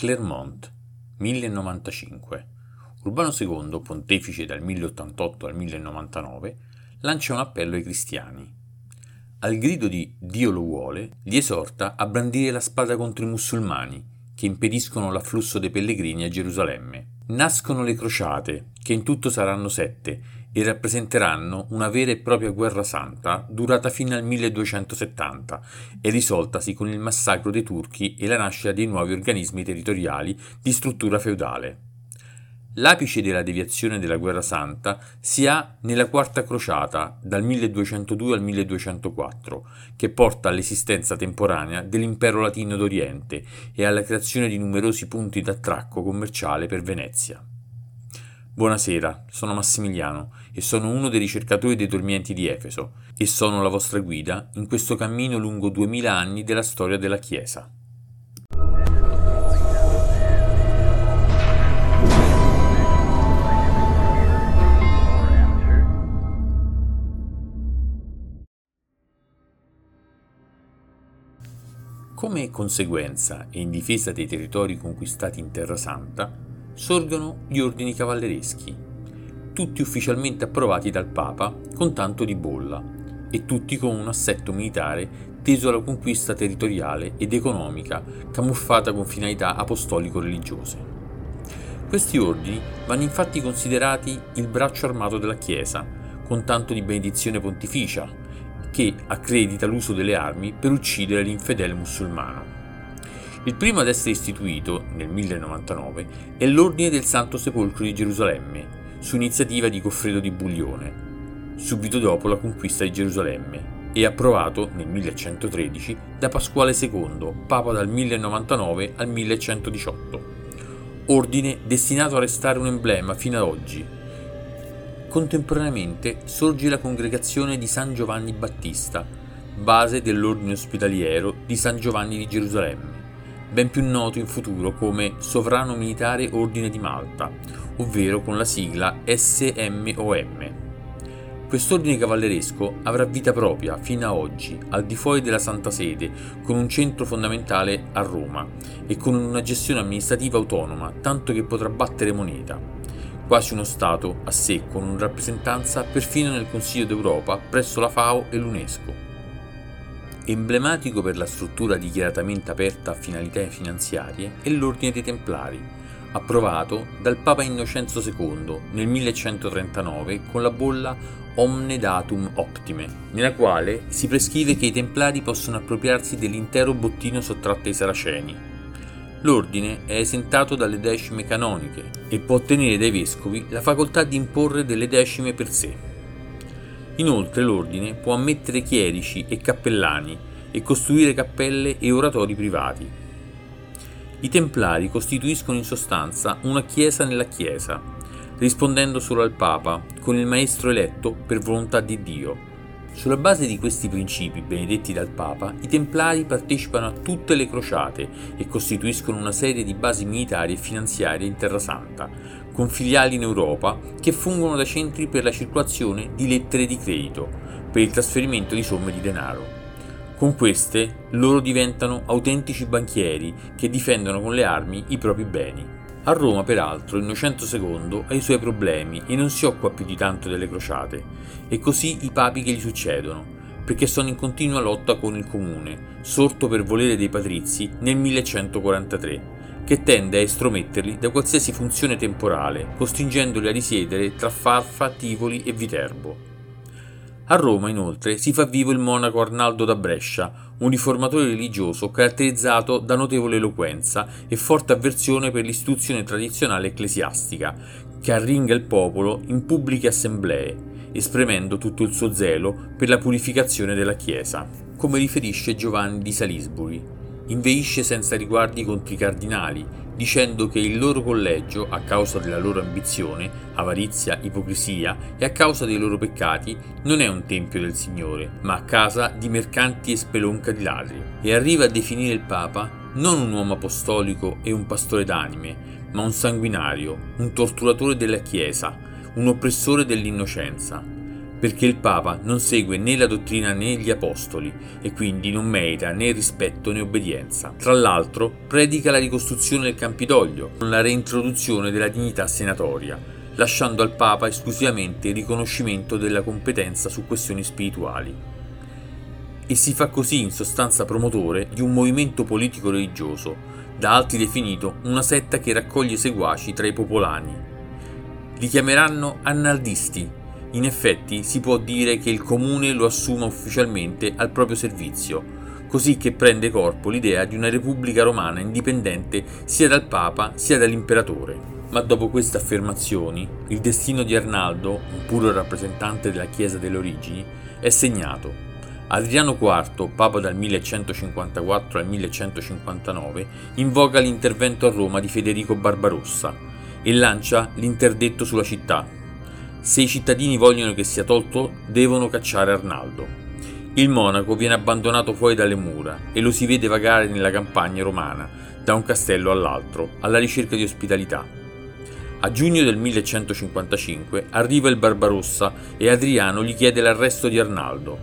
Clermont, 1095. Urbano II, pontefice dal 1088 al 1099, lancia un appello ai cristiani. Al grido di Dio lo vuole, li esorta a brandire la spada contro i musulmani, che impediscono l'afflusso dei pellegrini a Gerusalemme. Nascono le crociate, che in tutto saranno sette, e rappresenteranno una vera e propria guerra santa durata fino al 1270 e risoltasi con il massacro dei turchi e la nascita dei nuovi organismi territoriali di struttura feudale. L'apice della deviazione della guerra santa si ha nella quarta crociata dal 1202 al 1204, che porta all'esistenza temporanea dell'impero latino d'Oriente e alla creazione di numerosi punti d'attracco commerciale per Venezia. Buonasera, sono Massimiliano e sono uno dei ricercatori dei dormienti di Efeso e sono la vostra guida in questo cammino lungo duemila anni della storia della Chiesa. Come conseguenza e in difesa dei territori conquistati in Terra Santa, sorgono gli ordini cavallereschi, tutti ufficialmente approvati dal Papa con tanto di bolla e tutti con un assetto militare teso alla conquista territoriale ed economica camuffata con finalità apostolico-religiose. Questi ordini vanno infatti considerati il braccio armato della Chiesa, con tanto di benedizione pontificia, che accredita l'uso delle armi per uccidere l'infedele musulmano. Il primo ad essere istituito, nel 1099, è l'Ordine del Santo Sepolcro di Gerusalemme, su iniziativa di Goffredo di Buglione, subito dopo la conquista di Gerusalemme, e approvato nel 1113 da Pasquale II, papa dal 1099 al 1118. Ordine destinato a restare un emblema fino ad oggi. Contemporaneamente sorge la congregazione di San Giovanni Battista, base dell'ordine ospitaliero di San Giovanni di Gerusalemme ben più noto in futuro come Sovrano Militare Ordine di Malta, ovvero con la sigla SMOM. Quest'ordine cavalleresco avrà vita propria fino a oggi, al di fuori della Santa Sede, con un centro fondamentale a Roma e con una gestione amministrativa autonoma, tanto che potrà battere moneta. Quasi uno Stato a sé, con rappresentanza perfino nel Consiglio d'Europa presso la FAO e l'UNESCO. Emblematico per la struttura dichiaratamente aperta a finalità finanziarie è l'Ordine dei Templari, approvato dal Papa Innocenzo II nel 1139 con la bolla Omne Datum Optime, nella quale si prescrive che i Templari possono appropriarsi dell'intero bottino sottratto ai Saraceni. L'ordine è esentato dalle decime canoniche e può ottenere dai vescovi la facoltà di imporre delle decime per sé. Inoltre l'ordine può ammettere chierici e cappellani e costruire cappelle e oratori privati. I templari costituiscono in sostanza una chiesa nella chiesa, rispondendo solo al Papa, con il maestro eletto per volontà di Dio. Sulla base di questi principi benedetti dal Papa, i templari partecipano a tutte le crociate e costituiscono una serie di basi militari e finanziarie in Terra Santa, con filiali in Europa che fungono da centri per la circolazione di lettere di credito, per il trasferimento di somme di denaro. Con queste loro diventano autentici banchieri che difendono con le armi i propri beni. A Roma, peraltro, Innocento II ha i suoi problemi e non si occupa più di tanto delle crociate, e così i papi che gli succedono, perché sono in continua lotta con il comune, sorto per volere dei patrizi nel 1143 che tende a estrometterli da qualsiasi funzione temporale, costringendoli a risiedere tra Farfa, Tivoli e Viterbo. A Roma, inoltre, si fa vivo il monaco Arnaldo da Brescia, un riformatore religioso caratterizzato da notevole eloquenza e forte avversione per l'istituzione tradizionale ecclesiastica, che arringa il popolo in pubbliche assemblee, esprimendo tutto il suo zelo per la purificazione della Chiesa, come riferisce Giovanni di Salisbury inveisce senza riguardi contro i cardinali, dicendo che il loro collegio, a causa della loro ambizione, avarizia, ipocrisia e a causa dei loro peccati, non è un tempio del Signore, ma casa di mercanti e spelonca di ladri, e arriva a definire il Papa non un uomo apostolico e un pastore d'anime, ma un sanguinario, un torturatore della Chiesa, un oppressore dell'innocenza. Perché il Papa non segue né la dottrina né gli apostoli e quindi non merita né rispetto né obbedienza. Tra l'altro predica la ricostruzione del Campidoglio con la reintroduzione della dignità senatoria, lasciando al Papa esclusivamente il riconoscimento della competenza su questioni spirituali. E si fa così in sostanza promotore di un movimento politico-religioso, da altri definito una setta che raccoglie seguaci tra i popolani. Li chiameranno annaldisti in effetti si può dire che il comune lo assuma ufficialmente al proprio servizio, così che prende corpo l'idea di una repubblica romana indipendente sia dal Papa sia dall'imperatore. Ma dopo queste affermazioni, il destino di Arnaldo, un puro rappresentante della Chiesa delle origini, è segnato. Adriano IV, papa dal 1154 al 1159, invoca l'intervento a Roma di Federico Barbarossa e lancia l'interdetto sulla città, se i cittadini vogliono che sia tolto, devono cacciare Arnaldo. Il monaco viene abbandonato fuori dalle mura e lo si vede vagare nella campagna romana, da un castello all'altro, alla ricerca di ospitalità. A giugno del 1155 arriva il Barbarossa e Adriano gli chiede l'arresto di Arnaldo.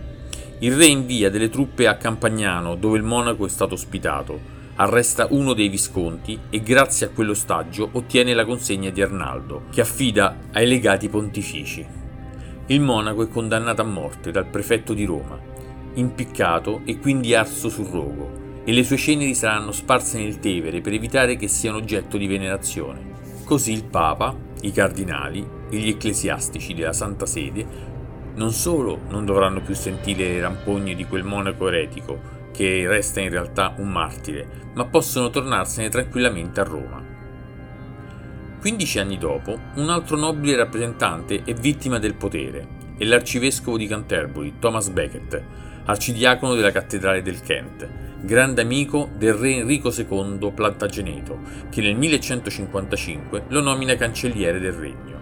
Il re invia delle truppe a Campagnano, dove il monaco è stato ospitato, arresta uno dei visconti e grazie a quell'ostaggio ottiene la consegna di Arnaldo, che affida ai legati pontifici. Il monaco è condannato a morte dal prefetto di Roma, impiccato e quindi arso sul rogo, e le sue ceneri saranno sparse nel Tevere per evitare che siano oggetto di venerazione. Così il Papa, i cardinali e gli ecclesiastici della Santa Sede non solo non dovranno più sentire le rampogne di quel monaco eretico, che resta in realtà un martire, ma possono tornarsene tranquillamente a Roma. 15 anni dopo, un altro nobile rappresentante è vittima del potere, è l'arcivescovo di Canterbury, Thomas Becket, arcidiacono della cattedrale del Kent, grande amico del re Enrico II Plantageneto, che nel 1155 lo nomina cancelliere del regno.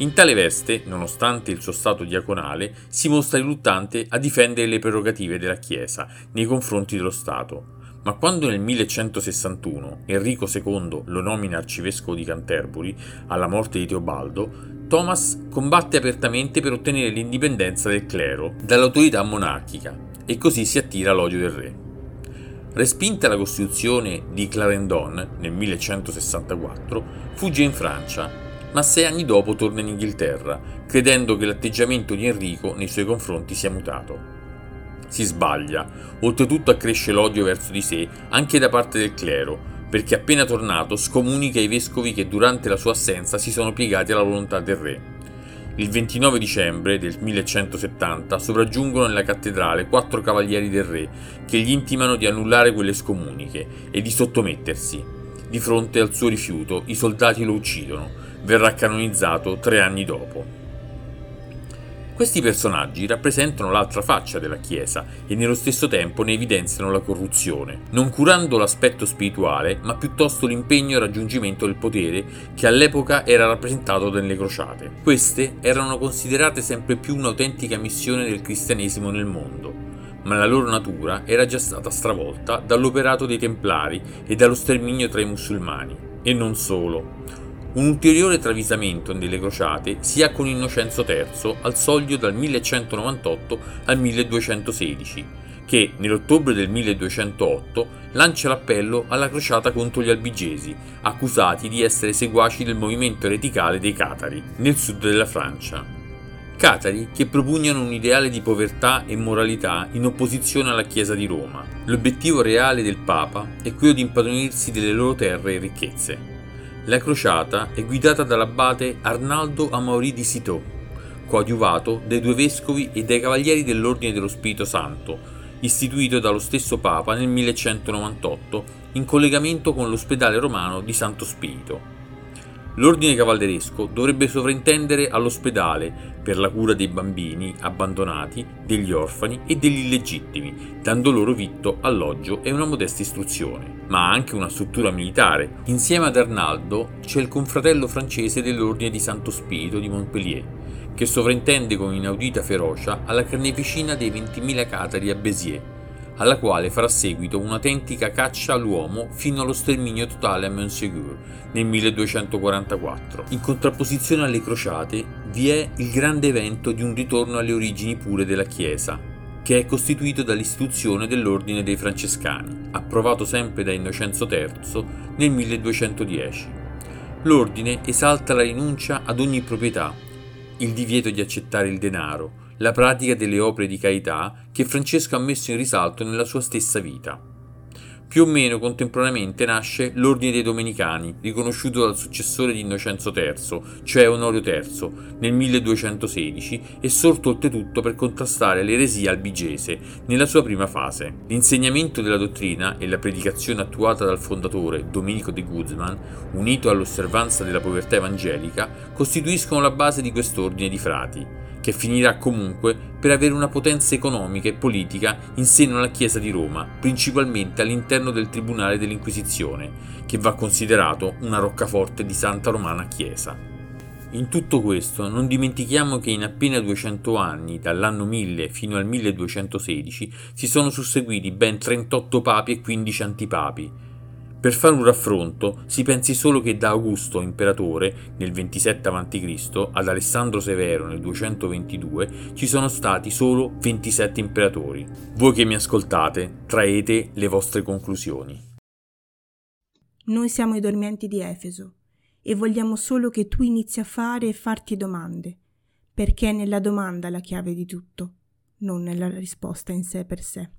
In tale veste, nonostante il suo stato diaconale, si mostra riluttante a difendere le prerogative della Chiesa nei confronti dello Stato. Ma quando nel 1161 Enrico II lo nomina arcivescovo di Canterbury, alla morte di Teobaldo, Thomas combatte apertamente per ottenere l'indipendenza del clero dall'autorità monarchica e così si attira l'odio del re. Respinta la Costituzione di Clarendon nel 1164, fugge in Francia ma sei anni dopo torna in Inghilterra, credendo che l'atteggiamento di Enrico nei suoi confronti sia mutato. Si sbaglia, oltretutto accresce l'odio verso di sé anche da parte del clero, perché appena tornato scomunica i vescovi che durante la sua assenza si sono piegati alla volontà del re. Il 29 dicembre del 1170 sopraggiungono nella cattedrale quattro cavalieri del re che gli intimano di annullare quelle scomuniche e di sottomettersi. Di fronte al suo rifiuto i soldati lo uccidono, verrà canonizzato tre anni dopo. Questi personaggi rappresentano l'altra faccia della Chiesa e nello stesso tempo ne evidenziano la corruzione, non curando l'aspetto spirituale, ma piuttosto l'impegno al raggiungimento del potere che all'epoca era rappresentato dalle crociate. Queste erano considerate sempre più un'autentica missione del cristianesimo nel mondo, ma la loro natura era già stata stravolta dall'operato dei Templari e dallo sterminio tra i musulmani. E non solo. Un ulteriore travisamento nelle crociate si ha con Innocenzo III al soglio dal 1198 al 1216, che nell'ottobre del 1208 lancia l'appello alla crociata contro gli albigesi, accusati di essere seguaci del movimento ereticale dei Catari, nel sud della Francia. Catari che propugnano un ideale di povertà e moralità in opposizione alla Chiesa di Roma. L'obiettivo reale del Papa è quello di impadronirsi delle loro terre e ricchezze. La crociata è guidata dall'abate Arnaldo Amaury di Citeaux, coadiuvato dai due vescovi e dai cavalieri dell'Ordine dello Spirito Santo, istituito dallo stesso Papa nel 1198 in collegamento con l'ospedale romano di Santo Spirito. L'ordine cavalleresco dovrebbe sovrintendere all'ospedale per la cura dei bambini abbandonati, degli orfani e degli illegittimi, dando loro vitto, alloggio e una modesta istruzione, ma anche una struttura militare. Insieme ad Arnaldo c'è il confratello francese dell'Ordine di Santo Spirito di Montpellier, che sovrintende con inaudita ferocia alla carneficina dei 20.000 catari a Béziers, alla quale farà seguito un'autentica caccia all'uomo fino allo sterminio totale a Montségur nel 1244. In contrapposizione alle crociate vi è il grande evento di un ritorno alle origini pure della Chiesa, che è costituito dall'istituzione dell'Ordine dei Francescani, approvato sempre da Innocenzo III nel 1210. L'ordine esalta la rinuncia ad ogni proprietà, il divieto di accettare il denaro, la pratica delle opere di carità che Francesco ha messo in risalto nella sua stessa vita. Più o meno contemporaneamente nasce l'Ordine dei Domenicani, riconosciuto dal successore di Innocenzo III, cioè Onorio III, nel 1216 e sorto oltretutto per contrastare l'eresia albigese nella sua prima fase. L'insegnamento della dottrina e la predicazione attuata dal fondatore Domenico de Guzman, unito all'osservanza della povertà evangelica, costituiscono la base di quest'ordine di frati, che finirà comunque per avere una potenza economica e politica in seno alla Chiesa di Roma, principalmente all'interno del Tribunale dell'Inquisizione, che va considerato una roccaforte di Santa Romana Chiesa. In tutto questo non dimentichiamo che in appena 200 anni, dall'anno 1000 fino al 1216, si sono susseguiti ben 38 papi e 15 antipapi, per fare un raffronto, si pensi solo che da Augusto, imperatore, nel 27 a.C., ad Alessandro Severo nel 222, ci sono stati solo 27 imperatori. Voi che mi ascoltate, traete le vostre conclusioni. Noi siamo i dormienti di Efeso e vogliamo solo che tu inizi a fare e farti domande, perché è nella domanda la chiave di tutto, non nella risposta in sé per sé.